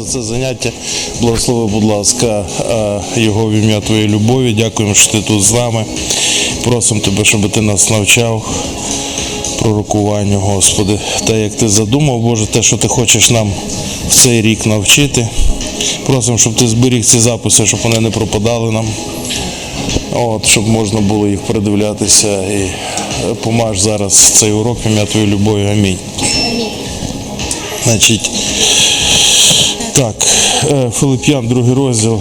за це заняття. Благослови, будь ласка, е, його в ім'я твоєї любові. Дякуємо, що ти тут з нами. Просимо тебе, щоб ти нас навчав пророкуванню, Господи. Та як ти задумав, Боже, те, що ти хочеш нам в цей рік навчити. Просимо, щоб ти зберіг ці записи, щоб вони не пропадали нам. От, щоб можна було їх передивлятися і е, помаж зараз цей урок ім'я твоєї любові. Амінь. Значить, так, е, Филип'ян, другий розділ.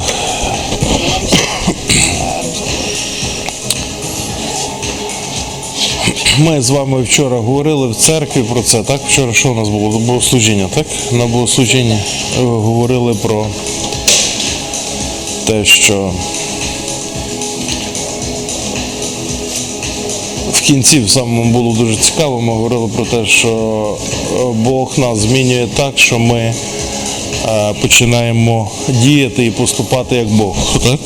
Ми з вами вчора говорили в церкві про це, так? Вчора що у нас було? Богослужіння, так? На богослужінні е, говорили про те, що в кінці в самому було дуже цікаво. Ми говорили про те, що е, Бог нас змінює так, що ми починаємо діяти і поступати як Бог. Так?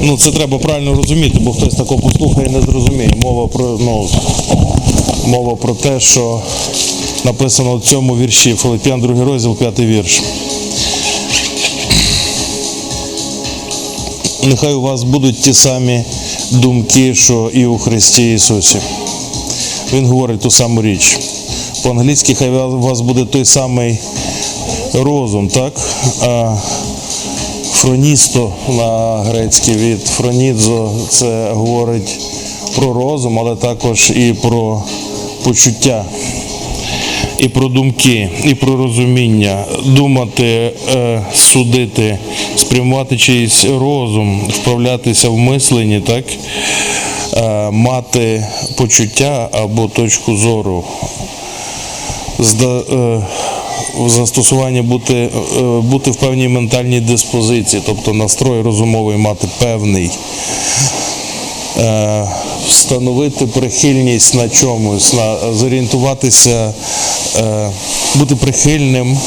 Ну, це треба правильно розуміти, бо хтось такого послухає і не зрозуміє. Мова про, ну, мова про те, що написано в цьому вірші Филип'ян, другий розділ, п'ятий вірш. Нехай у вас будуть ті самі думки, що і у Христі Ісусі. Він говорить ту саму річ. По-англійськи хай у вас буде той самий розум, так? Фроністо на грецький від фронідзо це говорить про розум, але також і про почуття, і про думки, і про розуміння, думати, е, судити, спрямувати чийсь розум, вправлятися в мисленні, так? Е, мати почуття або точку зору. Застосуванні бути, е, бути в певній ментальній диспозиції, тобто настрой розумовий мати певний, е, встановити прихильність на чомусь, на, зорієнтуватися, е, бути прихильним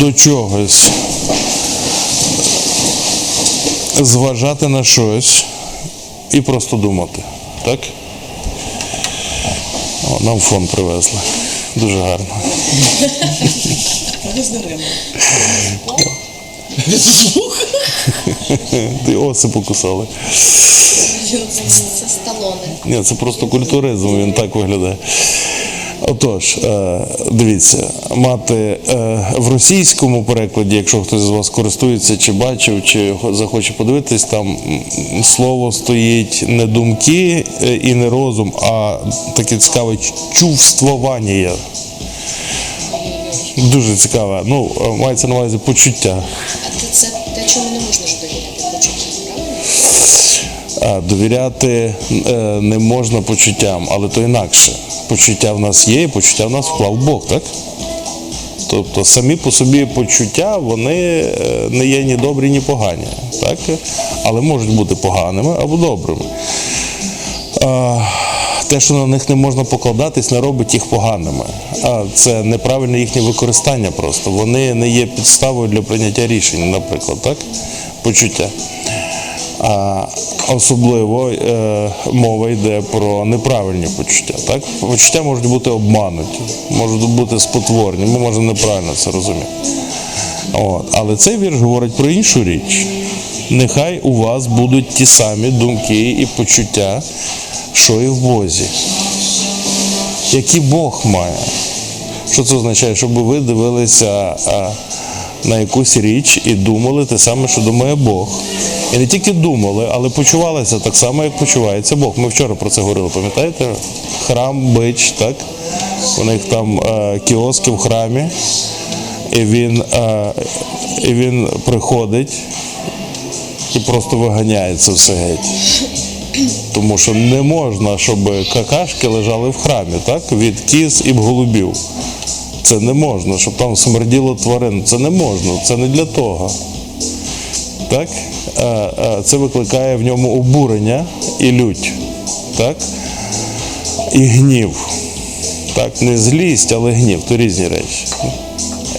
до чогось, зважати на щось і просто думати. Так? О, нам фон привезли. Дуже гарно. Здаремо. Ти оси покусали. Це сталони. Ні, це просто культуризм, він так виглядає. Отож, е, дивіться, мати е, в російському перекладі, якщо хтось з вас користується, чи бачив, чи захоче подивитись, там слово стоїть не думки е, і не розум, а таке цікаве чувствування. Дуже цікаве. Ну, мається на увазі почуття. А це, те, чому не можна ж почуттям, правильно? Довіряти е, не можна почуттям, але то інакше. Почуття в нас є, і почуття в нас вклав Бог, так? Тобто самі по собі почуття вони е, не є ні добрі, ні погані, так? але можуть бути поганими або добрими. Те, що на них не можна покладатись, не робить їх поганими. Це неправильне їхнє використання просто. Вони не є підставою для прийняття рішень, наприклад, так? Почуття. Особливо е, мова йде про неправильні почуття. Так? Почуття можуть бути обмануті, можуть бути спотворені, ми можемо неправильно це розуміти. От. Але цей вірш говорить про іншу річ. Нехай у вас будуть ті самі думки і почуття, що і в Бозі. Які Бог має. Що це означає? Щоб ви дивилися на якусь річ і думали те саме, що думає Бог. І не тільки думали, але почувалися так само, як почувається Бог. Ми вчора про це говорили, пам'ятаєте? Храм, бич, так? У них там е, кіоски в храмі, і він, е, і він приходить і просто виганяється все геть. Тому що не можна, щоб какашки лежали в храмі, так? Від кіз і голубів. Це не можна, щоб там смерділо тварин. Це не можна, це не для того. Так? Е, е, Це викликає в ньому обурення і лють. Так? І гнів. Так, не злість, але гнів, то різні речі.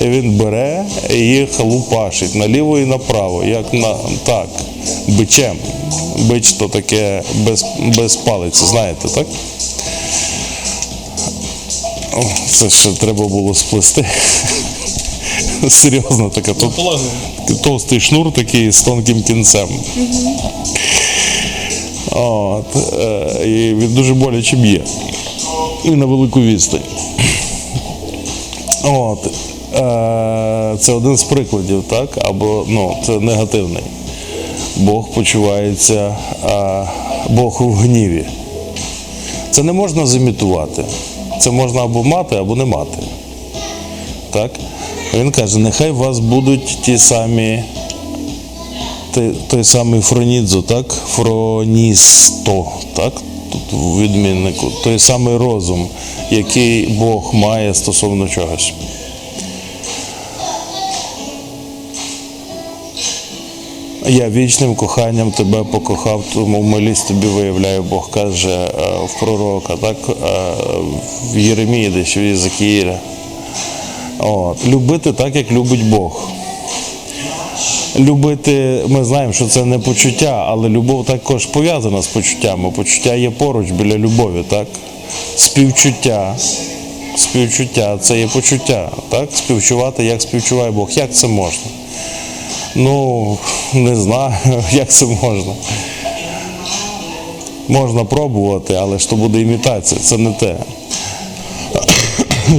І він бере і їх лупашить наліво і направо, як на так, бичем. Бич то таке без, без палиці, знаєте, так? О, це ще треба було сплести. Серйозно таке. Тут товстий шнур такий з тонким кінцем. От, е, і він дуже боляче б'є. І на велику відстань. От, е, це один з прикладів, так? Або ну, це негативний. Бог почувається, е, Бог у гніві. Це не можна зімітувати. Це можна або мати, або не мати. Так? Він каже, нехай у вас будуть ті самі, той, той самий фронідзо, так? Фроністо, так? Тут у той самий розум, який Бог має стосовно чогось. Я вічним коханням тебе покохав, тому милість тобі виявляю, Бог каже е, в пророка, так? е, в Єремії, десь в Єзекіїля. От. Любити так, як любить Бог. Любити, ми знаємо, що це не почуття, але любов також пов'язана з почуттями. Почуття є поруч біля любові, так? Співчуття. Співчуття це є почуття, так? Співчувати, як співчуває Бог. Як це можна? Ну, не знаю, як це можна. Можна пробувати, але то буде імітація, це не те.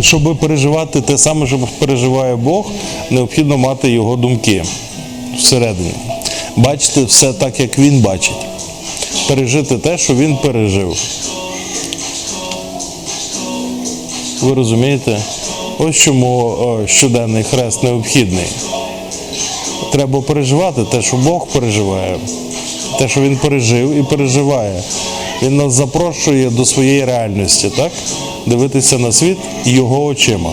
Щоб переживати те саме, що переживає Бог, необхідно мати його думки всередині. Бачити все так, як він бачить. Пережити те, що він пережив. Ви розумієте? Ось чому щоденний хрест необхідний. Треба переживати те, що Бог переживає, те, що Він пережив і переживає. Він нас запрошує до своєї реальності, так? Дивитися на світ його очима.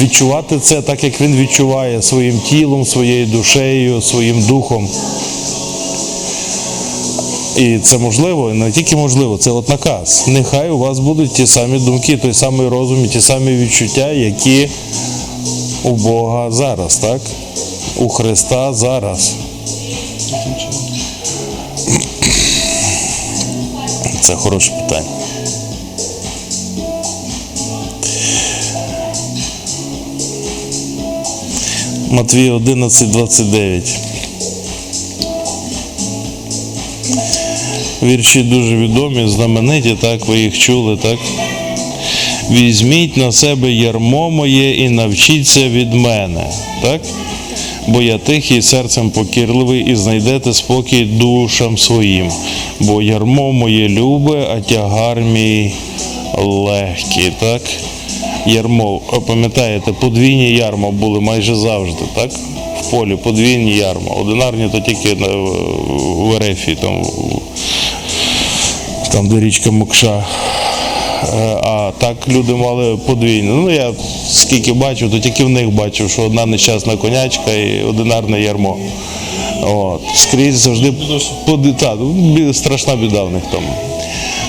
Відчувати це так, як він відчуває своїм тілом, своєю душею, своїм духом. І це можливо, і не тільки можливо, це от наказ. Нехай у вас будуть ті самі думки, той самий розум і ті самі відчуття, які у Бога зараз, так? У Христа зараз. Це хороше питання. Матвій 11, 29. Вірші дуже відомі, знамениті, так, ви їх чули, так? Візьміть на себе ярмо моє і навчіться від мене, так? Бо я тихий серцем покірливий і знайдете спокій душам своїм, бо ярмо моє любе, а тягар мій легкий, так? Ярмо, пам'ятаєте, подвійні ярма були майже завжди, так? В полі подвійні ярма. Одинарні то тільки в Ерефі, там, там де річка Мокша. Е, А так люди мали подвійне. Ну я скільки бачив, то тільки в них бачив, що одна нещасна конячка і одинарне ярмо. От. Скрізь завжди поди- та, ну, страшна біда в них там.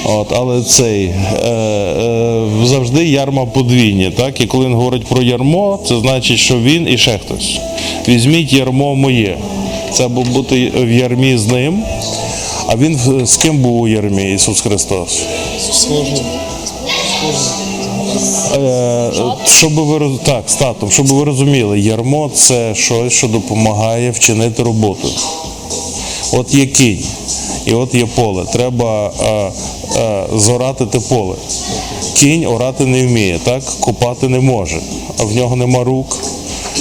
От, але цей е, е, завжди ярма подвійні. Так? І коли він говорить про ярмо, це значить, що він і ще хтось. Візьміть ярмо моє. Це або бути в ярмі з ним. А він з ким був у ярмі Ісус Христос? Е, щоб ви так, з татом, щоб ви розуміли, ярмо це щось, що допомагає вчинити роботу. От є кінь, і от є поле. Треба е, е, зорати те поле. Кінь орати не вміє, так? Копати не може, а в нього нема рук.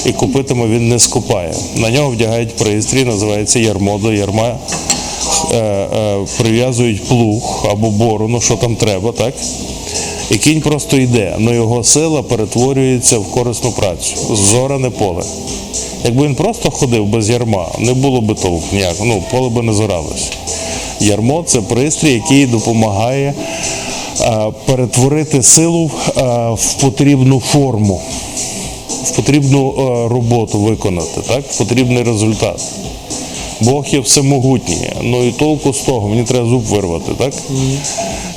І купитиме він не скопає. На нього вдягають пристрій, називається ярмо до ярма. Е, е, прив'язують плуг або борону, що там треба, так? І кінь просто йде, але його сила перетворюється в корисну працю. Зоране поле. Якби він просто ходив без ярма, не було би толку ніяк, ну, поле би не зоралось. Ярмо це пристрій, який допомагає е, перетворити силу е, в потрібну форму, в потрібну е, роботу виконати, так? в потрібний результат. Бог є всемогутній, ну і толку з того, мені треба зуб вирвати, так?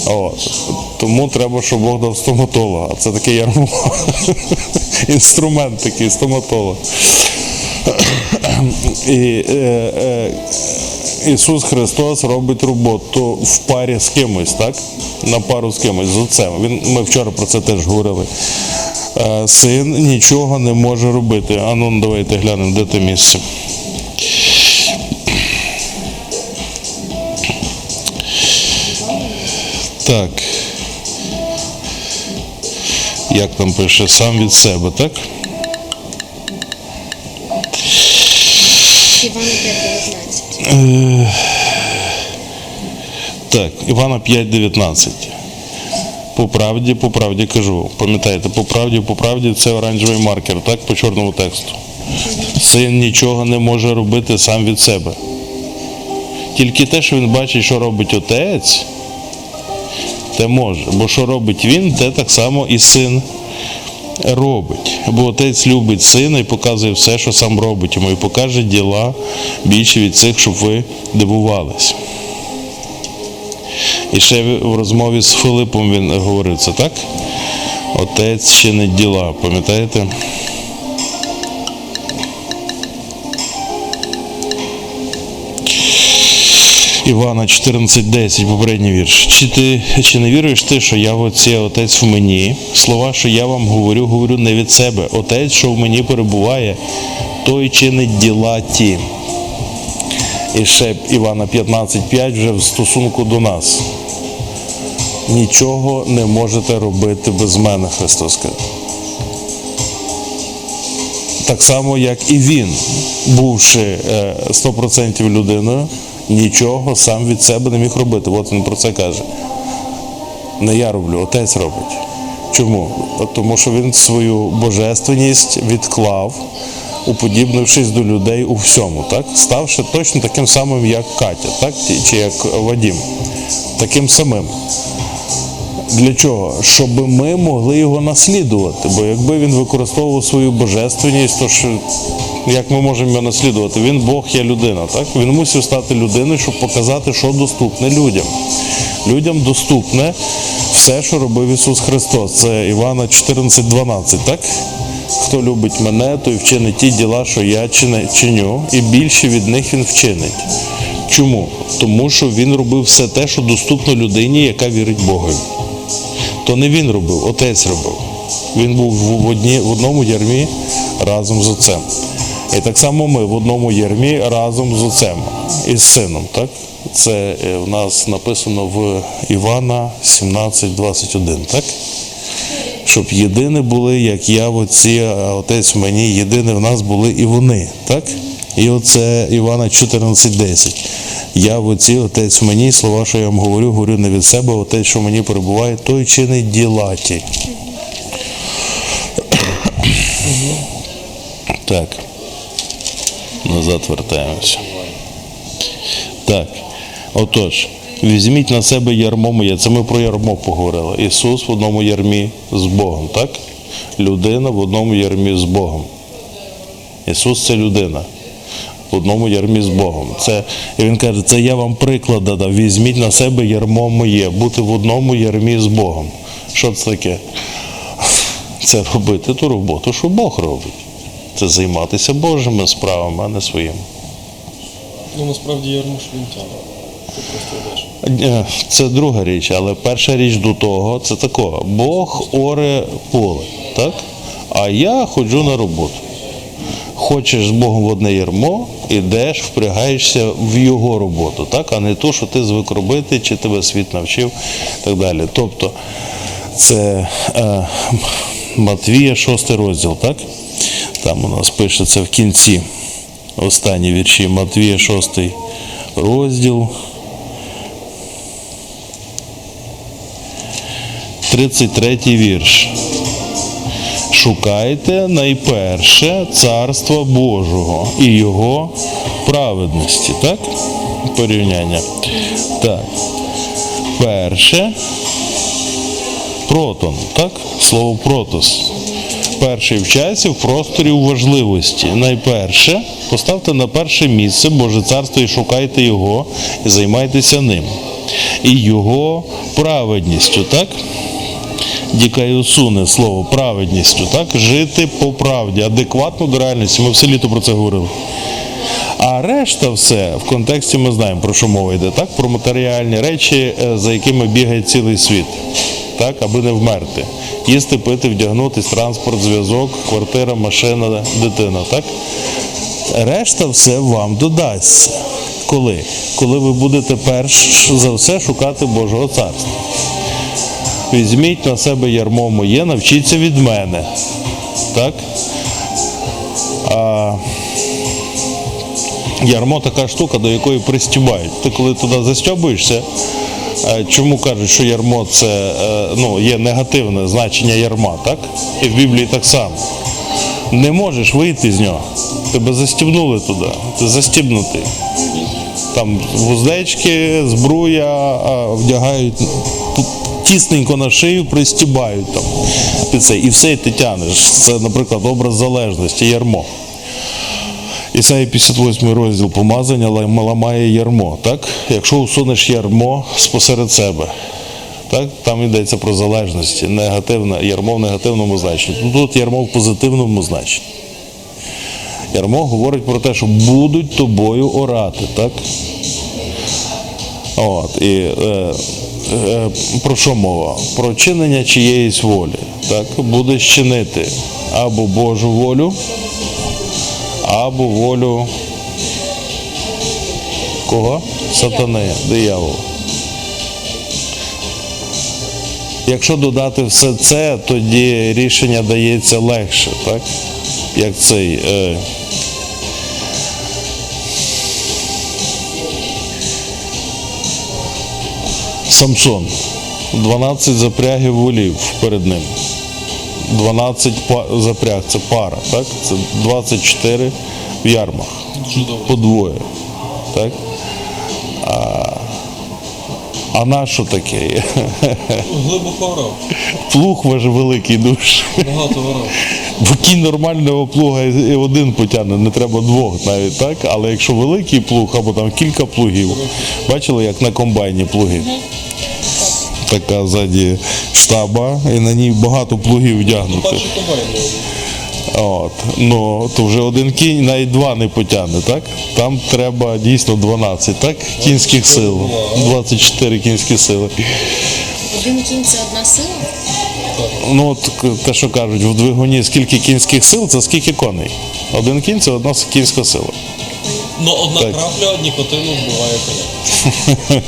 От. Тому треба, щоб Бог дав стоматолога. Це таке ярмо. Інструмент такий, стоматолог. І е, е, Ісус Христос робить роботу в парі з кимось, так? На пару з кимось, з отцем. Він, ми вчора про це теж говорили. Е, Син нічого не може робити. А ну давайте глянемо, де те місце. Так. Як там пише, сам від себе, так? Івана 5.19. Так, Івана 5.19. По правді, по правді кажу. Пам'ятаєте, по правді, по правді це оранжевий маркер, так, по чорному тексту. Син нічого не може робити сам від себе. Тільки те, що він бачить, що робить отець, те може. Бо що робить він, те так само і син робить. Бо отець любить сина і показує все, що сам робить йому, і покаже діла більше від цих, щоб ви дивувались. І ще в розмові з Филипом він говорив це, так? Отець чинить діла, пам'ятаєте? Івана 14.10, попередній вірш. Чи ти чи не віруєш ти, що я а отець в мені? Слова, що я вам говорю, говорю не від себе. Отець, що в мені перебуває, той чинить діла ті. І ще Івана 15.5 вже в стосунку до нас. Нічого не можете робити без мене, Христос каже. Так само, як і він, бувши е, 100% людиною, нічого сам від себе не міг робити. От він про це каже. Не я роблю, отець робить. Чому? Тому що він свою божественність відклав, уподібнившись до людей у всьому, так? ставши точно таким самим, як Катя, так? Чи як Вадім. Таким самим. Для чого? Щоб ми могли його наслідувати. Бо якби він використовував свою божественність, то що, як ми можемо його наслідувати? Він Бог є людина, так? Він мусив стати людиною, щоб показати, що доступне людям. Людям доступне все, що робив Ісус Христос. Це Івана 14,12, так? Хто любить мене, той вчинить ті діла, що я чиню, і більше від них він вчинить. Чому? Тому що він робив все те, що доступно людині, яка вірить Богові. То не він робив, отець робив. Він був в, одні, в одному ярмі разом з отцем. І так само ми в одному ярмі разом з отцем і з сином. Так? Це е, в нас написано в Івана 17,21, так? Щоб єдині були, як я в отці, а отець мені, єдині в нас були і вони. Так? І оце Івана 14,10. Я в отці, отець мені, слова, що я вам говорю, говорю не від себе, отець, що мені перебуває, той чинить діла ті. Так. Назад вертаємося. Так. Отож, візьміть на себе ярмо моє. Це ми про ярмо поговорили. Ісус в одному ярмі з Богом, так? Людина в одному ярмі з Богом. Ісус це людина. В одному ярмі з Богом. Це, і він каже, це я вам приклад дав. Візьміть на себе ярмо моє, бути в одному ярмі з Богом. Що це таке? Це робити ту роботу, що Бог робить. Це займатися Божими справами, а не своїми. Ну насправді ярмо ж він тягне. Е, Це друга річ, але перша річ до того це такого. Бог оре поле, так? А я ходжу на роботу. Хочеш з Богом в одне ярмо, ідеш, впрягаєшся в його роботу, так? а не ту, що ти звик робити, чи тебе світ навчив і так далі. Тобто це е, Матвія, 6 розділ, так? Там у нас пишеться в кінці останні вірші Матвія, 6 розділ. 33 вірш. Шукайте найперше царства Божого і Його праведності. Так? Порівняння. Так. Перше. Протон, так? Слово протос. Перший в часі, в просторі, у важливості. Найперше, поставте на перше місце Боже царство і шукайте його, і займайтеся ним. І його праведністю, так? Дікаюсуне слово праведністю, так? Жити по правді, адекватно до реальності. Ми все літо про це говорили. А решта все в контексті ми знаємо, про що мова йде, так? Про матеріальні речі, е, за якими бігає цілий світ, так, аби не вмерти. Їсти, пити, вдягнутись, транспорт, зв'язок, квартира, машина, дитина, так? Решта все вам додасться. Коли? Коли ви будете перш за все шукати Божого царства. Візьміть на себе ярмо моє, навчіться від мене. Так? А, ярмо така штука, до якої пристібають. Ти коли туди застьобуєшся, е, чому кажуть, що ярмо це е, ну, є негативне значення ярма, так? І в Біблії так само. Не можеш вийти з нього. Тебе застібнули туди, ти застібнутий. Там вуздечки, збруя, вдягають тісненько на шию, пристібають там під це. І все і ти тянеш. Це, наприклад, образ залежності, ярмо. Ісаї 58 розділ помазання ламає ярмо. Так? Якщо усунеш ярмо спосеред себе, так? там йдеться про залежності, негативне, ярмо в негативному значенні. Тут- Тут ярмо в позитивному значенні. Ярмо говорить про те, що будуть тобою орати, так? От, і е, е, про що мова? Про чинення чиєїсь волі. Так? Будеш чинити або Божу волю, або волю кого? Сатани, диявола. Якщо додати все це, тоді рішення дається легше, так? Як цей. Е, Самсон. 12 запрягів волів перед ним. 12 запряг це пара, так? Це 24 в ярмах. По двоє. Так? А, а на що таке? Глибоко орав. Плуг ваш великий душ. Багато орав. Бо кінь нормального плуга і і один потягне, не треба двох навіть, так? Але якщо великий плуг або там кілька плугів, бачили, як на комбайні плуги? Така ззаді штаба, і на ній багато плугів вдягнуто. От. Ну, то вже один кінь навіть два не потягне, так? Там треба дійсно 12, так? Кінських сил. 24 кінські сили. Один кінь це одна сила? Ну, от те, що кажуть, в двигуні скільки кінських сил, це скільки коней. Один кінь це одна кінська сила. Ну, одна Так. крапля нікотину вбиває коня.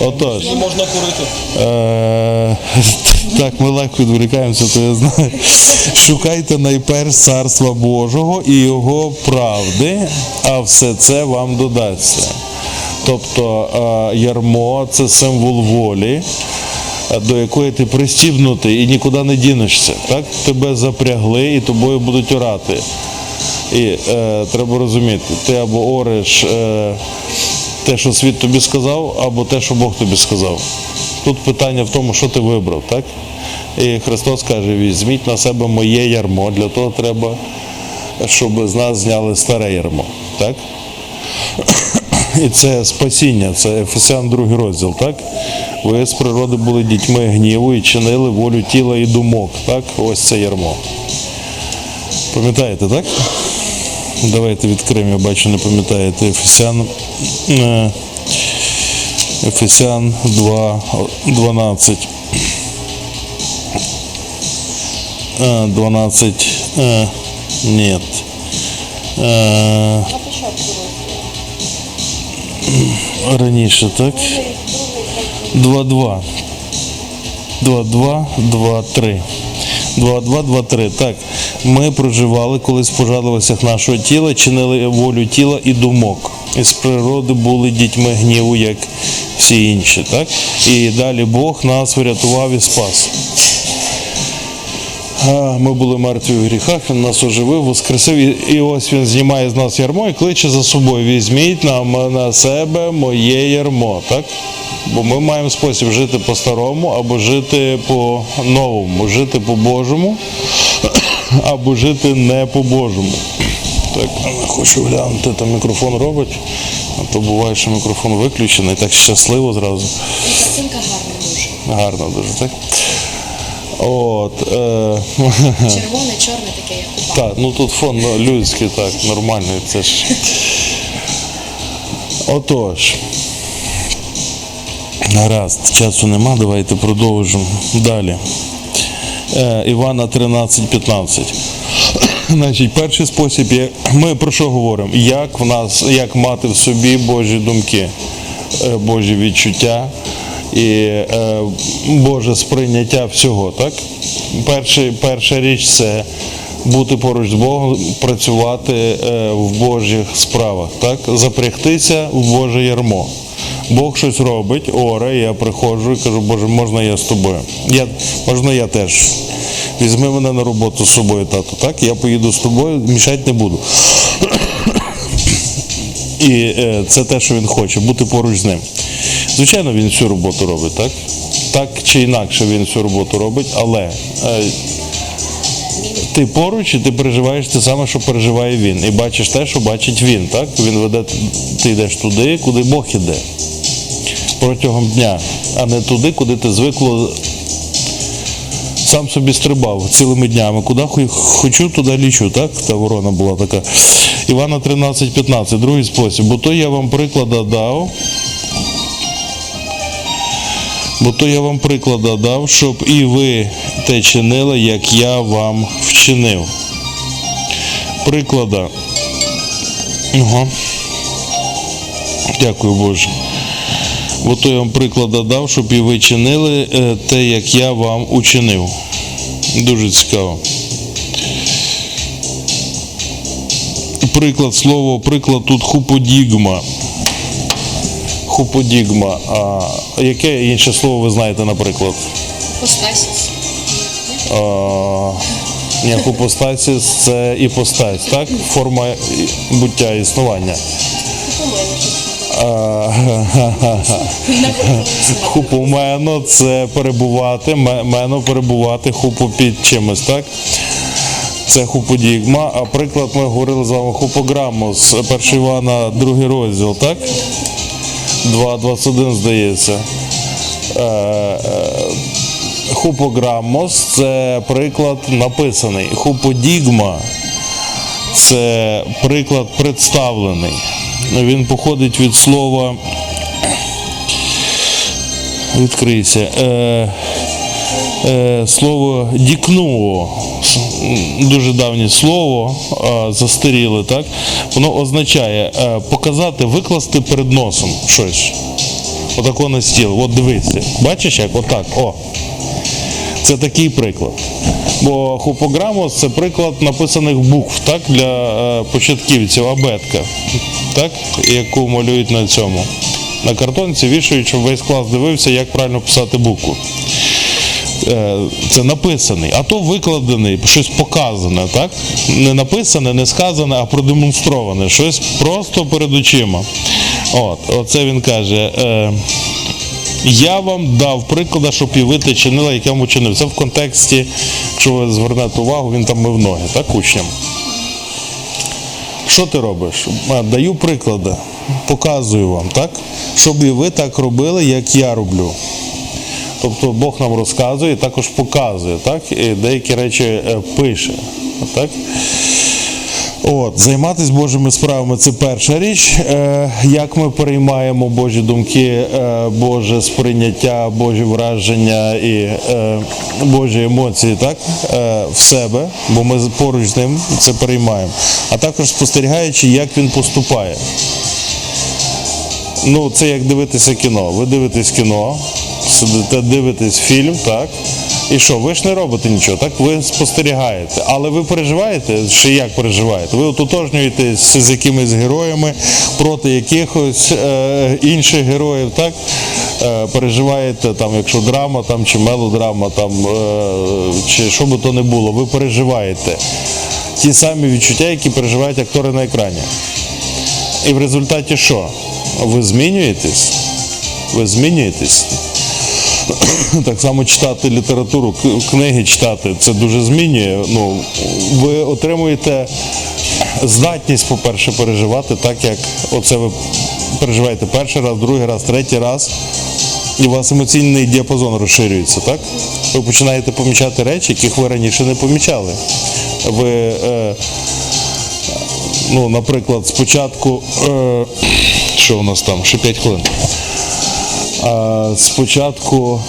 Отож. І можна курити. Е, так, ми легко відволікаємося, то я знаю. Шукайте найперш царства Божого і Його правди, а все це вам додасться. Тобто е, ярмо це символ волі, е, до якої ти пристібнутий і нікуди не дінешся. Так? Тебе запрягли і тобою будуть орати. І е, треба розуміти, ти або ореш е, те, що світ тобі сказав, або те, що Бог тобі сказав. Тут питання в тому, що ти вибрав, так? І Христос каже: візьміть на себе моє ярмо, для того треба, щоб з нас зняли старе ярмо. Так? І це спасіння, це Ефесян 2 розділ, так? Ви з природи були дітьми гніву і чинили волю тіла і думок. Так? Ось це ярмо. Пам'ятаєте, так? Давайте відкриємо, бачу, не пам'ятаєте. Ефесян, е, Ефесян 2, 12. Е, 12. Е, ні. Е, раніше, так? 2-2. 2-2, 2-3. 2-2, 2-3. Так. Ми проживали колись в нашого тіла, чинили волю тіла і думок. Із природи були дітьми гніву, як всі інші. Так? І далі Бог нас врятував і спас. Ми були мертві в гріхах, він нас оживив, воскресив, і, і ось він знімає з нас ярмо і кличе за собою. Візьміть на, на себе моє ярмо. Так? Бо ми маємо спосіб жити по-старому або жити по-новому, жити по-божому, або жити не по-божому. Так, хочу глянути, там мікрофон робить, а то буває, що мікрофон виключений, так щасливо зразу. Картинка гарна дуже. Гарно дуже, так? От, е, Червоне, чорне таке, як у так, ну тут фон ну, людський, так, нормальний. Це ж. Отож. Гаразд, часу нема, давайте продовжимо далі. Е, Івана 13.15. Значить, перший спосіб є. Ми про що говоримо? Як в нас, як мати в собі Божі думки, е, Божі відчуття і е, Боже сприйняття всього, так? Перший, перша річ це бути поруч з Богом, працювати в Божих справах, так? Запрягтися в Боже ярмо. Бог щось робить, оре, я приходжу і кажу, Боже, можна я з тобою? Я, можна я теж. Візьми мене на роботу з собою, тато, так? Я поїду з тобою, мішати не буду. І е, це те, що він хоче, бути поруч з ним. Звичайно, він всю роботу робить, так? Так чи інакше він всю роботу робить, але е, ти поруч і ти переживаєш те саме, що переживає він. І бачиш те, що бачить він. Так? Він веде, ти йдеш туди, куди Бог іде. Протягом дня, а не туди, куди ти звикло сам собі стрибав цілими днями. Куди хочу, туди лічу, так? Та ворона була така. Івана 13,15, другий спосіб. Бо то я вам приклада дав. Бо то я вам приклада дав, щоб і ви те чинили, як я вам вчинив. Приклада. Ага. Дякую Боже. Бо то я вам приклада дав, щоб і ви чинили е, те, як я вам учинив. Дуже цікаво. Приклад, слово, приклад тут хуподігма. Хуподігма. А яке інше слово ви знаєте, наприклад? Постасіс. Ні, хупостасіс це іпостась, так? Форма буття існування. Хупомено це перебувати, ме- мено перебувати, хупу під чимось, так? Це хуподігма. А приклад ми говорили з вами хупограмус, 1 Івана, другий розділ, так? 2.21, здається. Е, е, Хупограммос це приклад написаний. Хуподігма це приклад представлений. Він походить від слова. Відкрийся. Е, е, слово дікнуо. Дуже давнє слово, е, застаріле, так? Воно означає е, показати, викласти перед носом щось. Отако на стіл. От дивися. Бачиш як? Отак. О. Це такий приклад. Бо хупограмос це приклад написаних букв так, для е, початківців, абетка, так, яку малюють на цьому. На картонці вішають, щоб весь клас дивився, як правильно писати букву. Е, Це написаний, а то викладений, щось показане, так? Не написане, не сказане, а продемонстроване. Щось просто перед очима. От, оце він каже. Е, я вам дав і ви те чинили, як я вам учинив. Це в контексті, якщо ви звернете увагу, він там мив ноги, так, учням. Що ти робиш? Даю приклади, показую вам, так? Щоб і ви так робили, як я роблю. Тобто Бог нам розказує і також показує, так? І деякі речі е, пише. Так? От, займатися Божими справами це перша річ. Е, як ми переймаємо Божі думки, е, Боже сприйняття, Божі враження і е, Божі емоції так? е, в себе, бо ми поруч з ним це переймаємо. А також спостерігаючи, як він поступає. Ну, це як дивитися кіно. Ви дивитесь кіно, сидите, дивитесь фільм, так? І що, ви ж не робите нічого, так? Ви спостерігаєте. Але ви переживаєте, ще як переживаєте? Ви ототожнюєтесь з якимись героями проти якихось е, інших героїв, так? Е, переживаєте, там, якщо драма там, чи мелодрама, там, е, чи що би то не було, ви переживаєте ті самі відчуття, які переживають актори на екрані. І в результаті що? Ви змінюєтесь? Ви змінюєтесь. Так само читати літературу, книги читати, це дуже змінює. Ну, ви отримуєте здатність, по-перше, переживати так, як оце ви переживаєте перший раз, другий раз, третій раз. І у вас емоційний діапазон розширюється, так? Ви починаєте помічати речі, яких ви раніше не помічали. Ви, е, ну, наприклад, спочатку, е, що у нас там? Ще 5 хвилин. Спочатку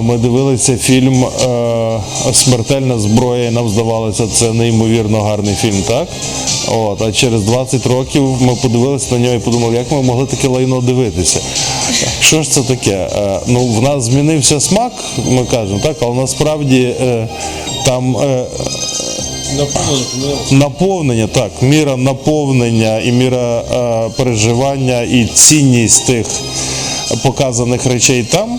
ми дивилися фільм е, Смертельна зброя, і нам здавалося, це неймовірно гарний фільм, так? От, а через 20 років ми подивилися на нього і подумали, як ми могли таке лайно дивитися. Що ж це таке? Е, Ну, в нас змінився смак, ми кажемо, так, але насправді е, там Наповнення наповнення, так, міра наповнення і міра переживання і цінність тих показаних речей там.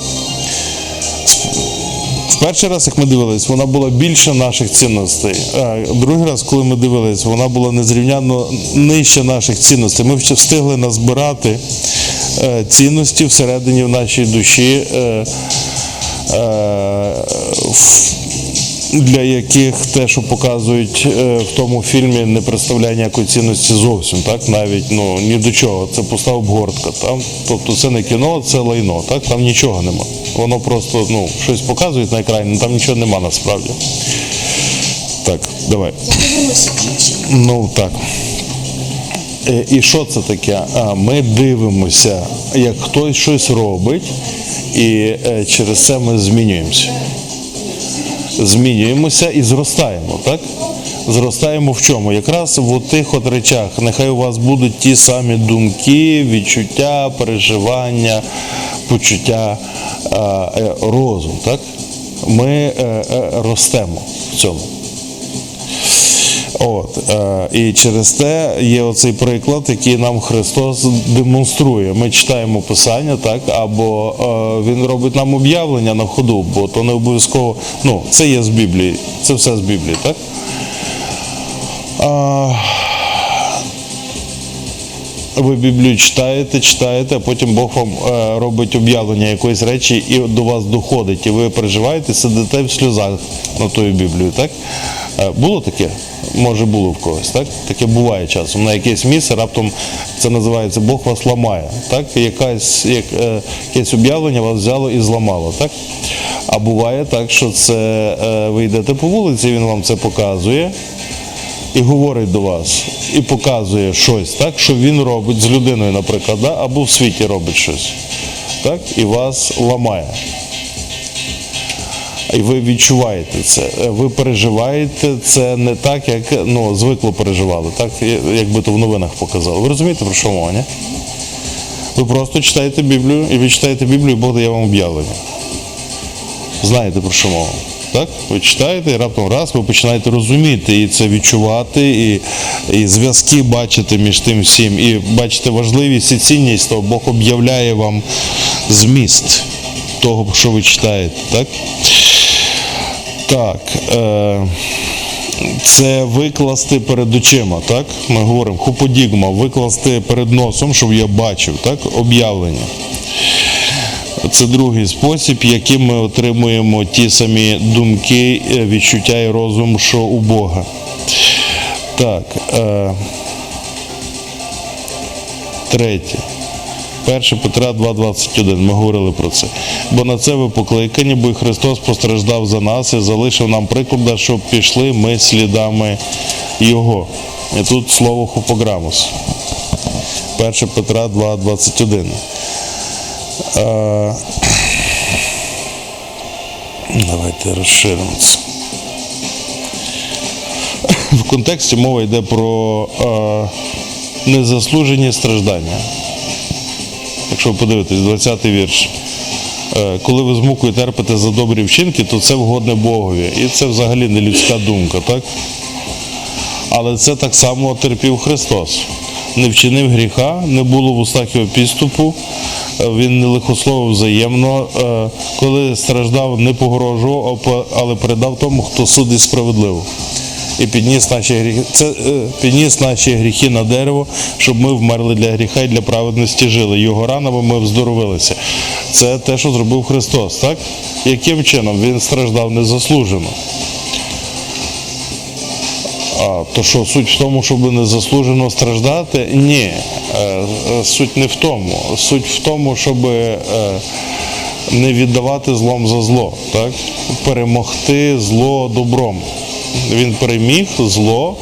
В перший раз, як ми дивились, вона була більше наших цінностей. А другий раз, коли ми дивились, вона була незрівняно нижче наших цінностей. Ми встигли назбирати е, цінності всередині в нашій душі. Е, е, в- для яких те, що показують е, в тому фільмі, не представляє ніякої цінності зовсім, так навіть ну ні до чого. Це пуста обгортка. Там, тобто це не кіно, це лайно. Так там нічого нема. Воно просто ну щось показують на екрані, але там нічого нема насправді. Так, давай. Ну так. Е, І що це таке? А, Ми дивимося, як хтось щось робить, і е, через це ми змінюємося. Змінюємося і зростаємо, так? Зростаємо в чому? Якраз в тих от речах. Нехай у вас будуть ті самі думки, відчуття, переживання, почуття, е, е, розум, так? Ми е, ростемо в цьому. От, е, і через те є оцей приклад, який нам Христос демонструє. Ми читаємо Писання, так, або е, Він робить нам об'явлення на ходу, бо то не обов'язково. Ну, це є з Біблії, це все з Біблії, так? А, ви Біблію читаєте, читаєте, а потім Бог вам е, робить об'явлення якоїсь речі і до вас доходить, і ви переживаєте, сидите в сльозах на тою Біблію, так? Е, було таке? Може було в когось, так? Таке буває часом. На якесь місце раптом це називається Бог вас ламає. Так? Якась, як, е, якесь об'явлення вас взяло і зламало. Так? А буває так, що це е, ви йдете по вулиці, він вам це показує і говорить до вас, і показує щось, так, що він робить з людиною, наприклад, да? або в світі робить щось, так, і вас ламає. І ви відчуваєте це, Е, ви переживаєте це не так, як ну, звикло переживали, так, як би то в новинах показали. Ви розумієте, про що мова, ні? Ви просто читаєте Біблію, і ви читаєте Біблію, і Бог дає вам об'явлення. Знаєте про що мова. Так? Ви читаєте, і раптом раз ви починаєте розуміти і це відчувати, і, і зв'язки бачити між тим всім, і бачите важливість і цінність того, Бог об'являє вам зміст того, що ви читаєте. Так? Так. Е- це викласти перед очима, так? Ми говоримо хуподігма, викласти перед носом, щоб я бачив, так? Об'явлення. Це другий спосіб, яким ми отримуємо ті самі думки, е, відчуття і розум, що у Бога. Так. Е, третє. 1 Петра 2,21. Ми говорили про це. Бо на це ви покликані, бо Христос постраждав за нас і залишив нам приклада, щоб пішли ми слідами Його. І тут слово хупограмус. 1 Петра 2,21. Е, Давайте розширимо це. В контексті мова йде про е, незаслужені страждання. Якщо ви подивитесь, 20-й вірш. Е, Коли ви з мукою терпите за добрі вчинки, то це вгодне Богові. І це взагалі не людська думка, так? Але це так само терпів Христос. Не вчинив гріха, не було в устах його підступу, е, він не лихословив взаємно. Е, Коли страждав, не погрожував, але передав тому, хто судить справедливо. І підніс наші гріхи, це, е, підніс наші гріхи на дерево, щоб ми вмерли для гріха і для праведності жили. Його ранами ми вздоровилися. Це те, що зробив Христос, так? Яким чином він страждав незаслужено? А, то що суть в тому, щоб незаслужено страждати? Ні. Е, е, Суть не в тому. Суть в тому, щоб не віддавати злом за зло, так? перемогти зло добром. Він переміг зло,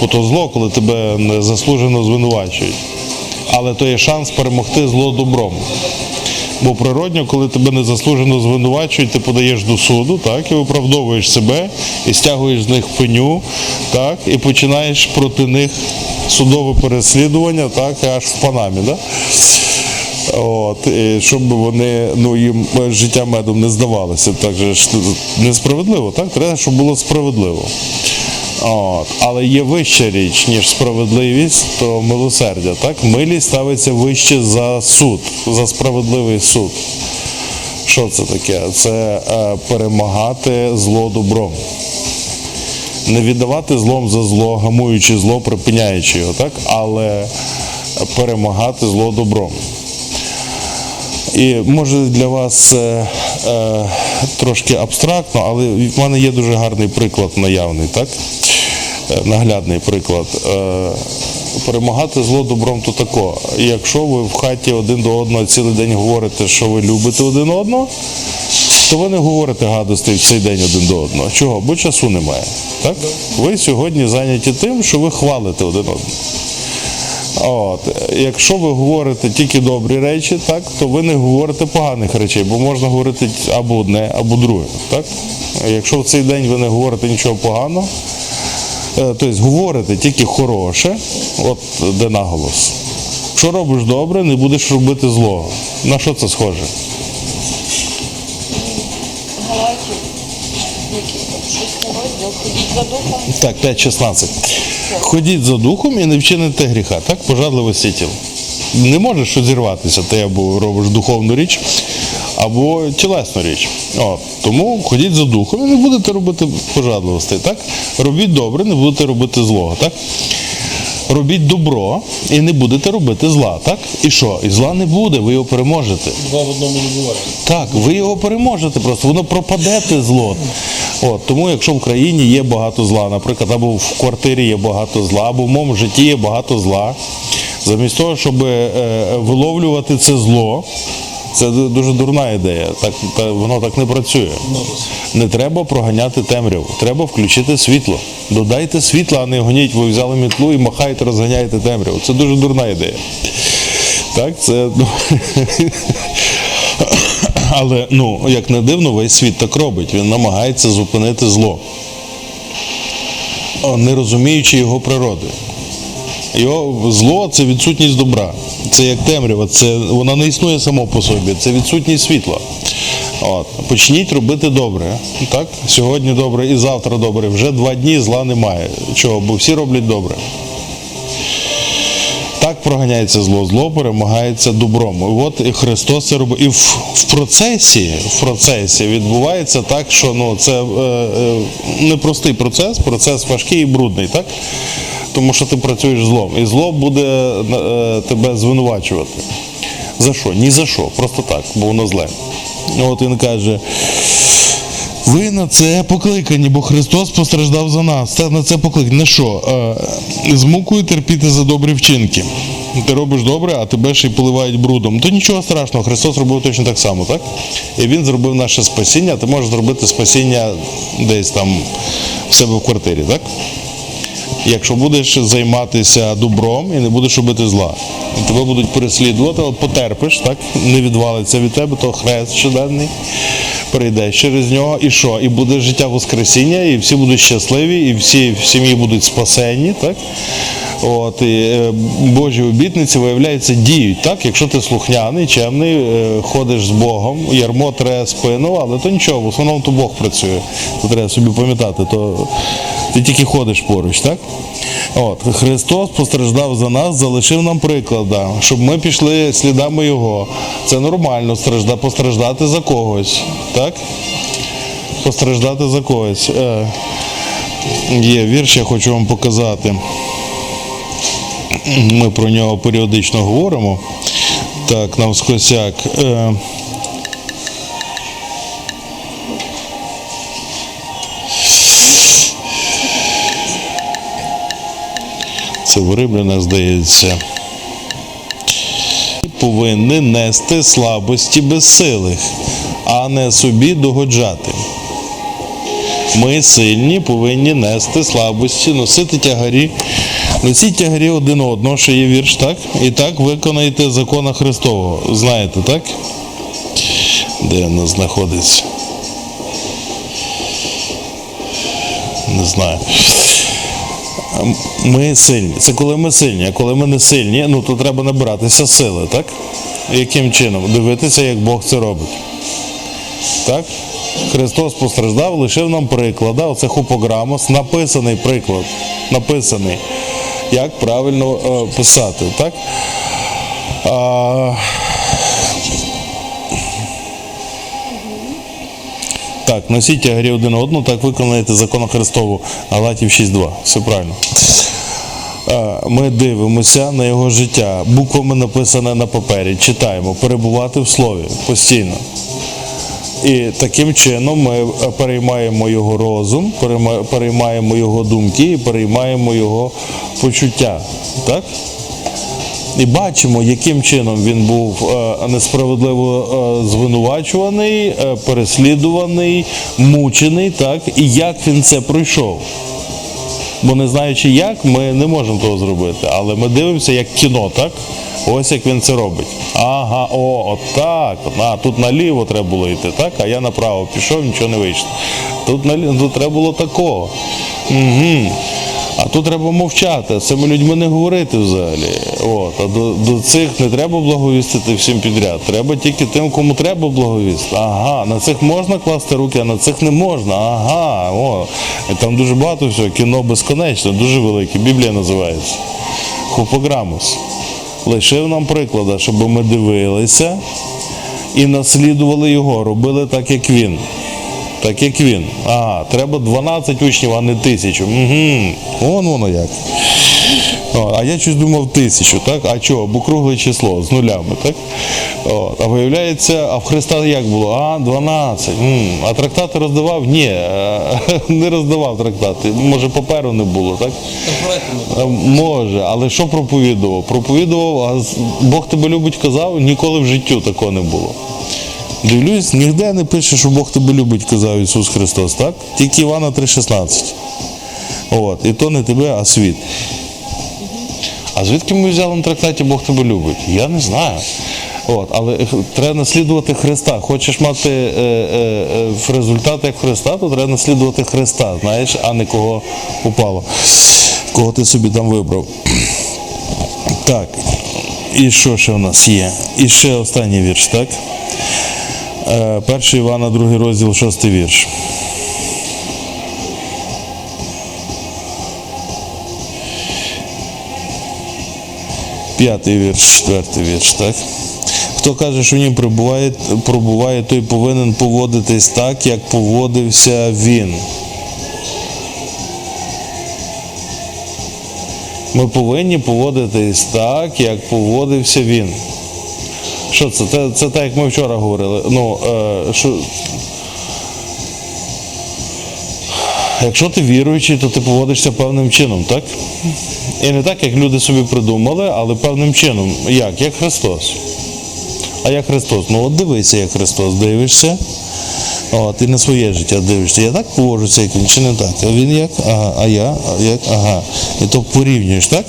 бо то зло, коли тебе незаслужено звинувачують. Але то є шанс перемогти зло добром. Бо природньо, коли тебе незаслужено звинувачують, ти подаєш до суду, так, і виправдовуєш себе, і стягуєш з них пеню, так, і починаєш проти них судове переслідування, так, аж в Панамі. Да? От, щоб вони ну, їм життя медом не здавалося. Так же несправедливо, так? Треба, щоб було справедливо. От. Але є вища річ, ніж справедливість, то милосердя. Так? Милість ставиться вище за суд, за справедливий суд. Що це таке? Це е, перемагати зло добром. Не віддавати злом за зло, гамуючи зло, припиняючи його, так? але перемагати зло добром. І може для вас е, е, трошки абстрактно, але в мене є дуже гарний приклад наявний, так? Е, наглядний приклад. Е, перемагати зло добром то тако. Якщо ви в хаті один до одного цілий день говорите, що ви любите один одного, то ви не говорите гадості в цей день один до одного. Чого? Бо часу немає. Так? Ви сьогодні зайняті тим, що ви хвалите один одного. От. Якщо ви говорите тільки добрі речі, так, то ви не говорите поганих речей, бо можна говорити або одне, або друге. Так? Якщо в цей день ви не говорите нічого поганого, е, тобто говорите тільки хороше, от де наголос. Якщо робиш добре, не будеш робити злого. На що це схоже? Так, 5.16. Ходіть за духом і не вчините гріха, так? Пожадливості тіл. Не можеш що зірватися, ти або робиш духовну річ, або тілесну річ. От. Тому ходіть за духом і не будете робити пожадливостей, так? Робіть добре, не будете робити злого, так? Робіть добро і не будете робити зла, так? І що? І зла не буде, ви його переможете. Два в одному не буває. Так, ви його переможете просто, воно пропаде те зло. От, тому якщо в країні є багато зла, наприклад, або в квартирі є багато зла, або в моєму житті є багато зла, замість того, щоб е, виловлювати це зло, це дуже дурна ідея. Так, та, воно так не працює. Не треба проганяти темряву, треба включити світло. Додайте світла, а не гоніть, ви взяли мітлу і махаєте, розганяєте темряву. Це дуже дурна ідея. Так, це ну, але ну, як не дивно, весь світ так робить. Він намагається зупинити зло, не розуміючи його природи. Його зло це відсутність добра. Це як темрява, це, вона не існує само по собі, це відсутність світла. От. Почніть робити добре. Так? Сьогодні добре і завтра добре. Вже два дні зла немає. Чого? Бо всі роблять добре. Проганяється зло, зло перемагається добром. І от і Христос це робить. І в, в процесі, в процесі відбувається так, що ну, це е, е, непростий процес, процес важкий і брудний, так? Тому що ти працюєш злом. І зло буде е, тебе звинувачувати. За що? Ні за що, просто так, бо воно зле. От він каже. Ви на це покликані, бо Христос постраждав за нас. Та на це покликані. На що? Е, з мукою терпіти за добрі вчинки. Ти робиш добре, а тебе ще й поливають брудом. То нічого страшного, Христос робив точно так само, так? І Він зробив наше спасіння, ти можеш зробити спасіння десь там в себе в квартирі, так? Якщо будеш займатися добром і не будеш робити зла, і тебе будуть переслідувати, от потерпиш, так? Не відвалиться від тебе, то хрест щоденний. Прийдеш через нього, і що? І буде життя Воскресіння, і всі будуть щасливі, і всі в сім'ї будуть спасені, так? От, і е, Божі обітниці, виявляється, діють, так? Якщо ти слухняний, чемний, е, ходиш з Богом, ярмо тре спину, але то нічого, в основному то Бог працює. То треба собі пам'ятати, то ти тільки ходиш поруч, так? От, Христос постраждав за нас, залишив нам приклада, щоб ми пішли слідами Його. Це нормально стражда, постраждати за когось, так? Постраждати за когось. Е, є вірш, я хочу вам показати. Ми про нього періодично говоримо. Так, нам скосяк. Е, це в Римлянах, здається. Повинні нести слабості безсилих, а не собі догоджати. Ми сильні, повинні нести слабості, носити тягарі. Носіть тягарі один одного, ще є вірш, так? І так виконайте закона Христового. Знаєте, так? Де воно знаходиться? Не знаю. Ми сильні. Це коли ми сильні. А коли ми не сильні, ну то треба набиратися сили, так? Яким чином? Дивитися, як Бог це робить. Так? Христос постраждав, лишив нам приклад. Оце хупограмос, написаний приклад. Написаний. Як правильно е, писати. Так? А, Так, носіть тягарі один одного, так виконуєте закон Христову. Галатів 6.2. Все правильно. Е, Ми дивимося на його життя. Буквами написане на папері. Читаємо, перебувати в слові постійно. І таким чином ми е, переймаємо його розум, переймаємо його думки і переймаємо його почуття. Так? І бачимо, яким чином він був е, несправедливо е, звинувачуваний, е, переслідуваний, мучений, так, і як він це пройшов. Бо не знаючи як, ми не можемо того зробити. Але ми дивимося як кіно, так? Ось як він це робить. Ага, о, отак. А, тут наліво треба було йти, так? А я направо пішов, нічого не вийшло. Тут, наліво, тут треба було такого. Угу. А тут треба мовчати, з цими людьми не говорити взагалі. От. А до, до цих не треба благовістити всім підряд. Треба тільки тим, кому треба благовістити. Ага, на цих можна класти руки, а на цих не можна. Ага, о. Там дуже багато всього. Кіно безконечне, дуже велике. Біблія називається. Хупограмус. Лишив нам приклада, щоб ми дивилися і наслідували його, робили так, як він. Так як він. Ага, треба 12 учнів, а не тисячу. Угу. Вон воно як. А я щось думав тисячу, так? А чого? Бо кругле число з нулями, так? О, а виявляється, а в Христа як було? А, 12. М, А трактати роздавав? Ні, е, не роздавав трактати. Може, паперу не було, так? Е, Може, але що проповідував? Проповідував, а Бог тебе любить, казав, ніколи в життю такого не було. Дивлюсь, ніде не пише, що Бог тебе любить, казав Ісус Христос, так? Тільки Івана 3,16. От, і то не тебе, а світ. А звідки ми взяли на трактаті Бог тебе любить? Я не знаю. От, але треба наслідувати Христа. Хочеш мати е, е, е, в результат як Христа, то треба наслідувати Христа, знаєш, а не кого попало, кого ти собі там вибрав. Так, і що ще у нас є? І ще останній вірш, так? Е, 1 Івана, 2 розділ, 6 вірш. П'ятий вірш, четвертий вірш, так? Хто каже, що в нім пробуває, той повинен поводитись так, як поводився він. Ми повинні поводитись так, як поводився він. Що це? Це, це так, як ми вчора говорили. Ну, е, що... Якщо ти віруючий, то ти поводишся певним чином, так? І не так, як люди собі придумали, але певним чином. Як? Як Христос. А як Христос? Ну от дивися, як Христос, дивишся. От, і на своє життя дивишся. Я так поводжуся, як він, чи не так? А він як? Ага, а я? А як? Ага. І то порівнюєш, так?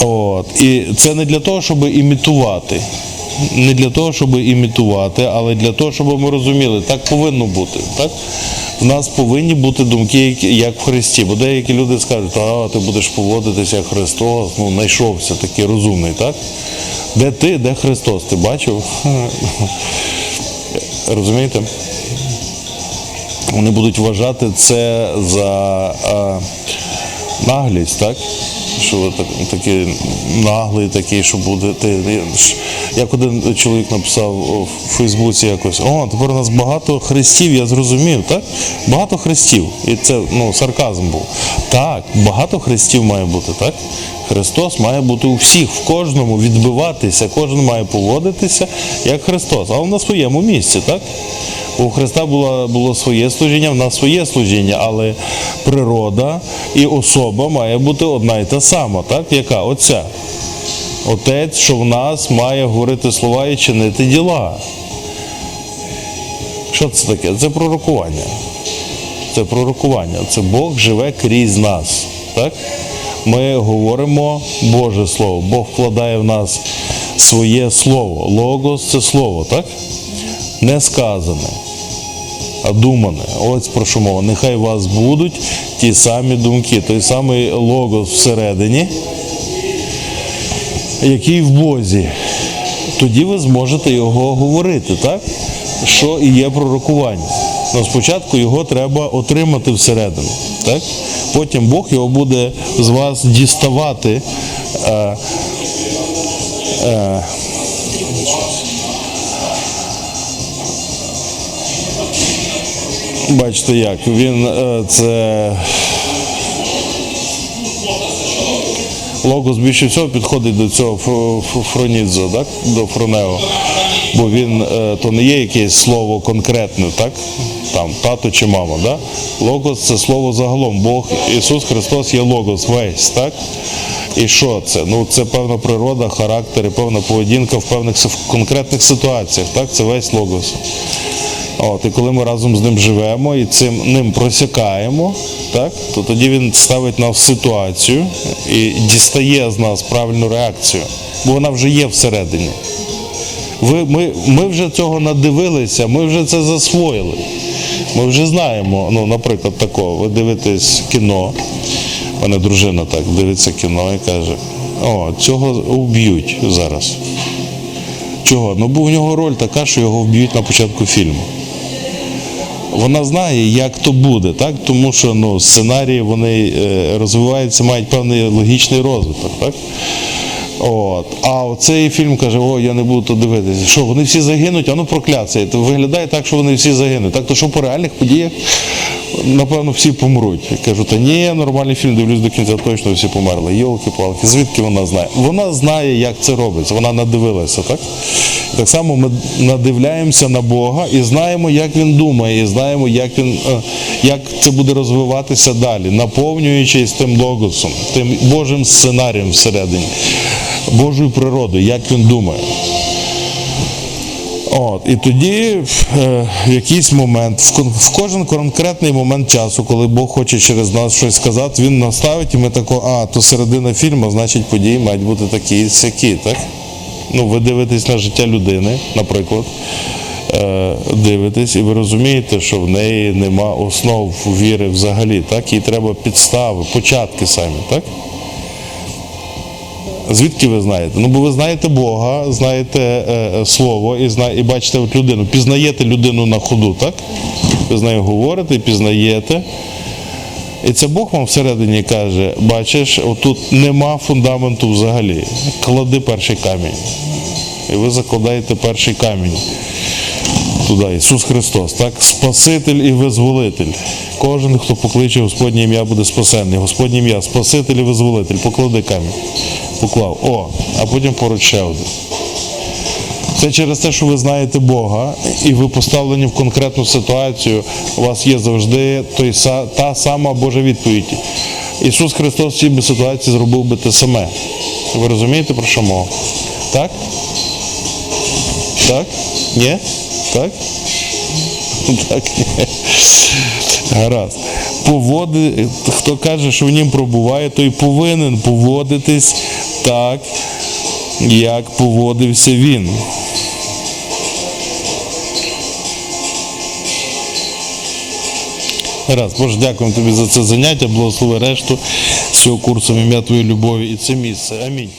От. І це не для того, щоб імітувати. Не для того, щоб імітувати, але для того, щоб ми розуміли, так повинно бути. Так? В нас повинні бути думки, як в Христі. Бо деякі люди скажуть, а ти будеш поводитися як Христос, ну знайшовся такий розумний, так? Де ти, де Христос? Ти бачив? Розумієте? Вони будуть вважати це за наглість, так? Що так, такий наглий, такий, що будете. Як один чоловік написав у Фейсбуці якось, о, тепер у нас багато хрестів, я зрозумів, так? Багато хрестів. І це ну, сарказм був. Так, багато хрестів має бути, так? Христос має бути у всіх, в кожному відбиватися, кожен має поводитися як Христос, але на своєму місці, так? У Христа було, було своє служіння, в нас своє служіння, але природа і особа має бути одна і та сама, так? Яка? Оця. Отець, що в нас має говорити слова і чинити діла. Що це таке? Це пророкування. Це пророкування. Це Бог живе крізь нас. Так? Ми говоримо Боже Слово. Бог вкладає в нас своє слово. Логос це слово, так? Не сказане, а думане. Ось про що мова. Нехай у вас будуть ті самі думки, той самий логос всередині, який в Бозі. Тоді ви зможете його говорити, так? Що і є пророкування. Но спочатку його треба отримати всередину. Так? Потім Бог його буде з вас діставати. Е, е, бачите як, він е, це. Логос більше всього підходить до цього фронідзо, так? до фронео. Бо він е, то не є якесь слово конкретне, так? Там тато чи мама. Да? Логос це слово загалом. Бог Ісус Христос є логос весь, так? І що це? Ну це певна природа, характер і певна поведінка в певних конкретних ситуаціях. Так? Це весь логос. От, і коли ми разом з ним живемо і цим ним просякаємо, так, то тоді він ставить нас в ситуацію і дістає з нас правильну реакцію, бо вона вже є всередині. Ви, ми, ми вже цього надивилися, ми вже це засвоїли. Ми вже знаємо, ну, наприклад, такого, ви дивитесь кіно, у мене дружина так дивиться кіно і каже, о, цього вб'ють зараз. Чого? Ну бо в нього роль така, що його вб'ють на початку фільму. Вона знає, як то буде, так? тому що ну, сценарії вони е, розвиваються, мають певний логічний розвиток. Так? От. А оцей фільм каже, о, я не буду то дивитися. Що, вони всі загинуть, а ну прокляться. Виглядає так, що вони всі загинуть. Так, то що по реальних подіях, напевно, всі помруть. Я кажу, та ні, нормальний фільм, дивлюсь до кінця, точно всі померли. Йолки-палки, звідки вона знає? Вона знає, як це робиться, вона надивилася, так? Так само ми надивляємося на Бога і знаємо, як він думає, і знаємо, як він е, як це буде розвиватися далі, наповнюючись тим логосом, тим Божим сценарієм всередині, Божою природою, як він думає. От, і тоді е, в якийсь момент, в, в кожен конкретний момент часу, коли Бог хоче через нас щось сказати, він наставить, і ми тако, а, то середина фільму, значить події мають бути такі сякі, так? Ну, ви дивитесь на життя людини, наприклад, е, дивитесь, і ви розумієте, що в неї нема основ віри взагалі, так? Їй треба підстави, початки самі, так? Звідки ви знаєте? Ну, бо ви знаєте Бога, знаєте е, е, Слово і, зна, і бачите от людину, пізнаєте людину на ходу, так? Ви з нею говорите, пізнаєте. І це Бог вам всередині каже, бачиш, отут нема фундаменту взагалі. Клади перший камінь. І ви закладаєте перший камінь. Туди Ісус Христос, так? Спаситель і визволитель. Кожен, хто покличе Господнє ім'я, буде спасенний. Господнє ім'я, Спаситель і визволитель. Поклади камінь. Поклав. О, а потім поруч ще один. Це через те, що ви знаєте Бога, і ви поставлені в конкретну ситуацію, у вас є завжди той, та сама Божа відповідь. Ісус Христос в цій ситуації зробив би те саме. Ви розумієте, про що мова? Так? Так? Ні? Так? Так, ні. Гаразд. Поводи, хто каже, що в нім пробуває, той повинен поводитись так, як поводився він. Раз, Боже, дякуємо тобі за це заняття, благослови решту цього курсу ім'я Твоєї любові і це місце. Амінь.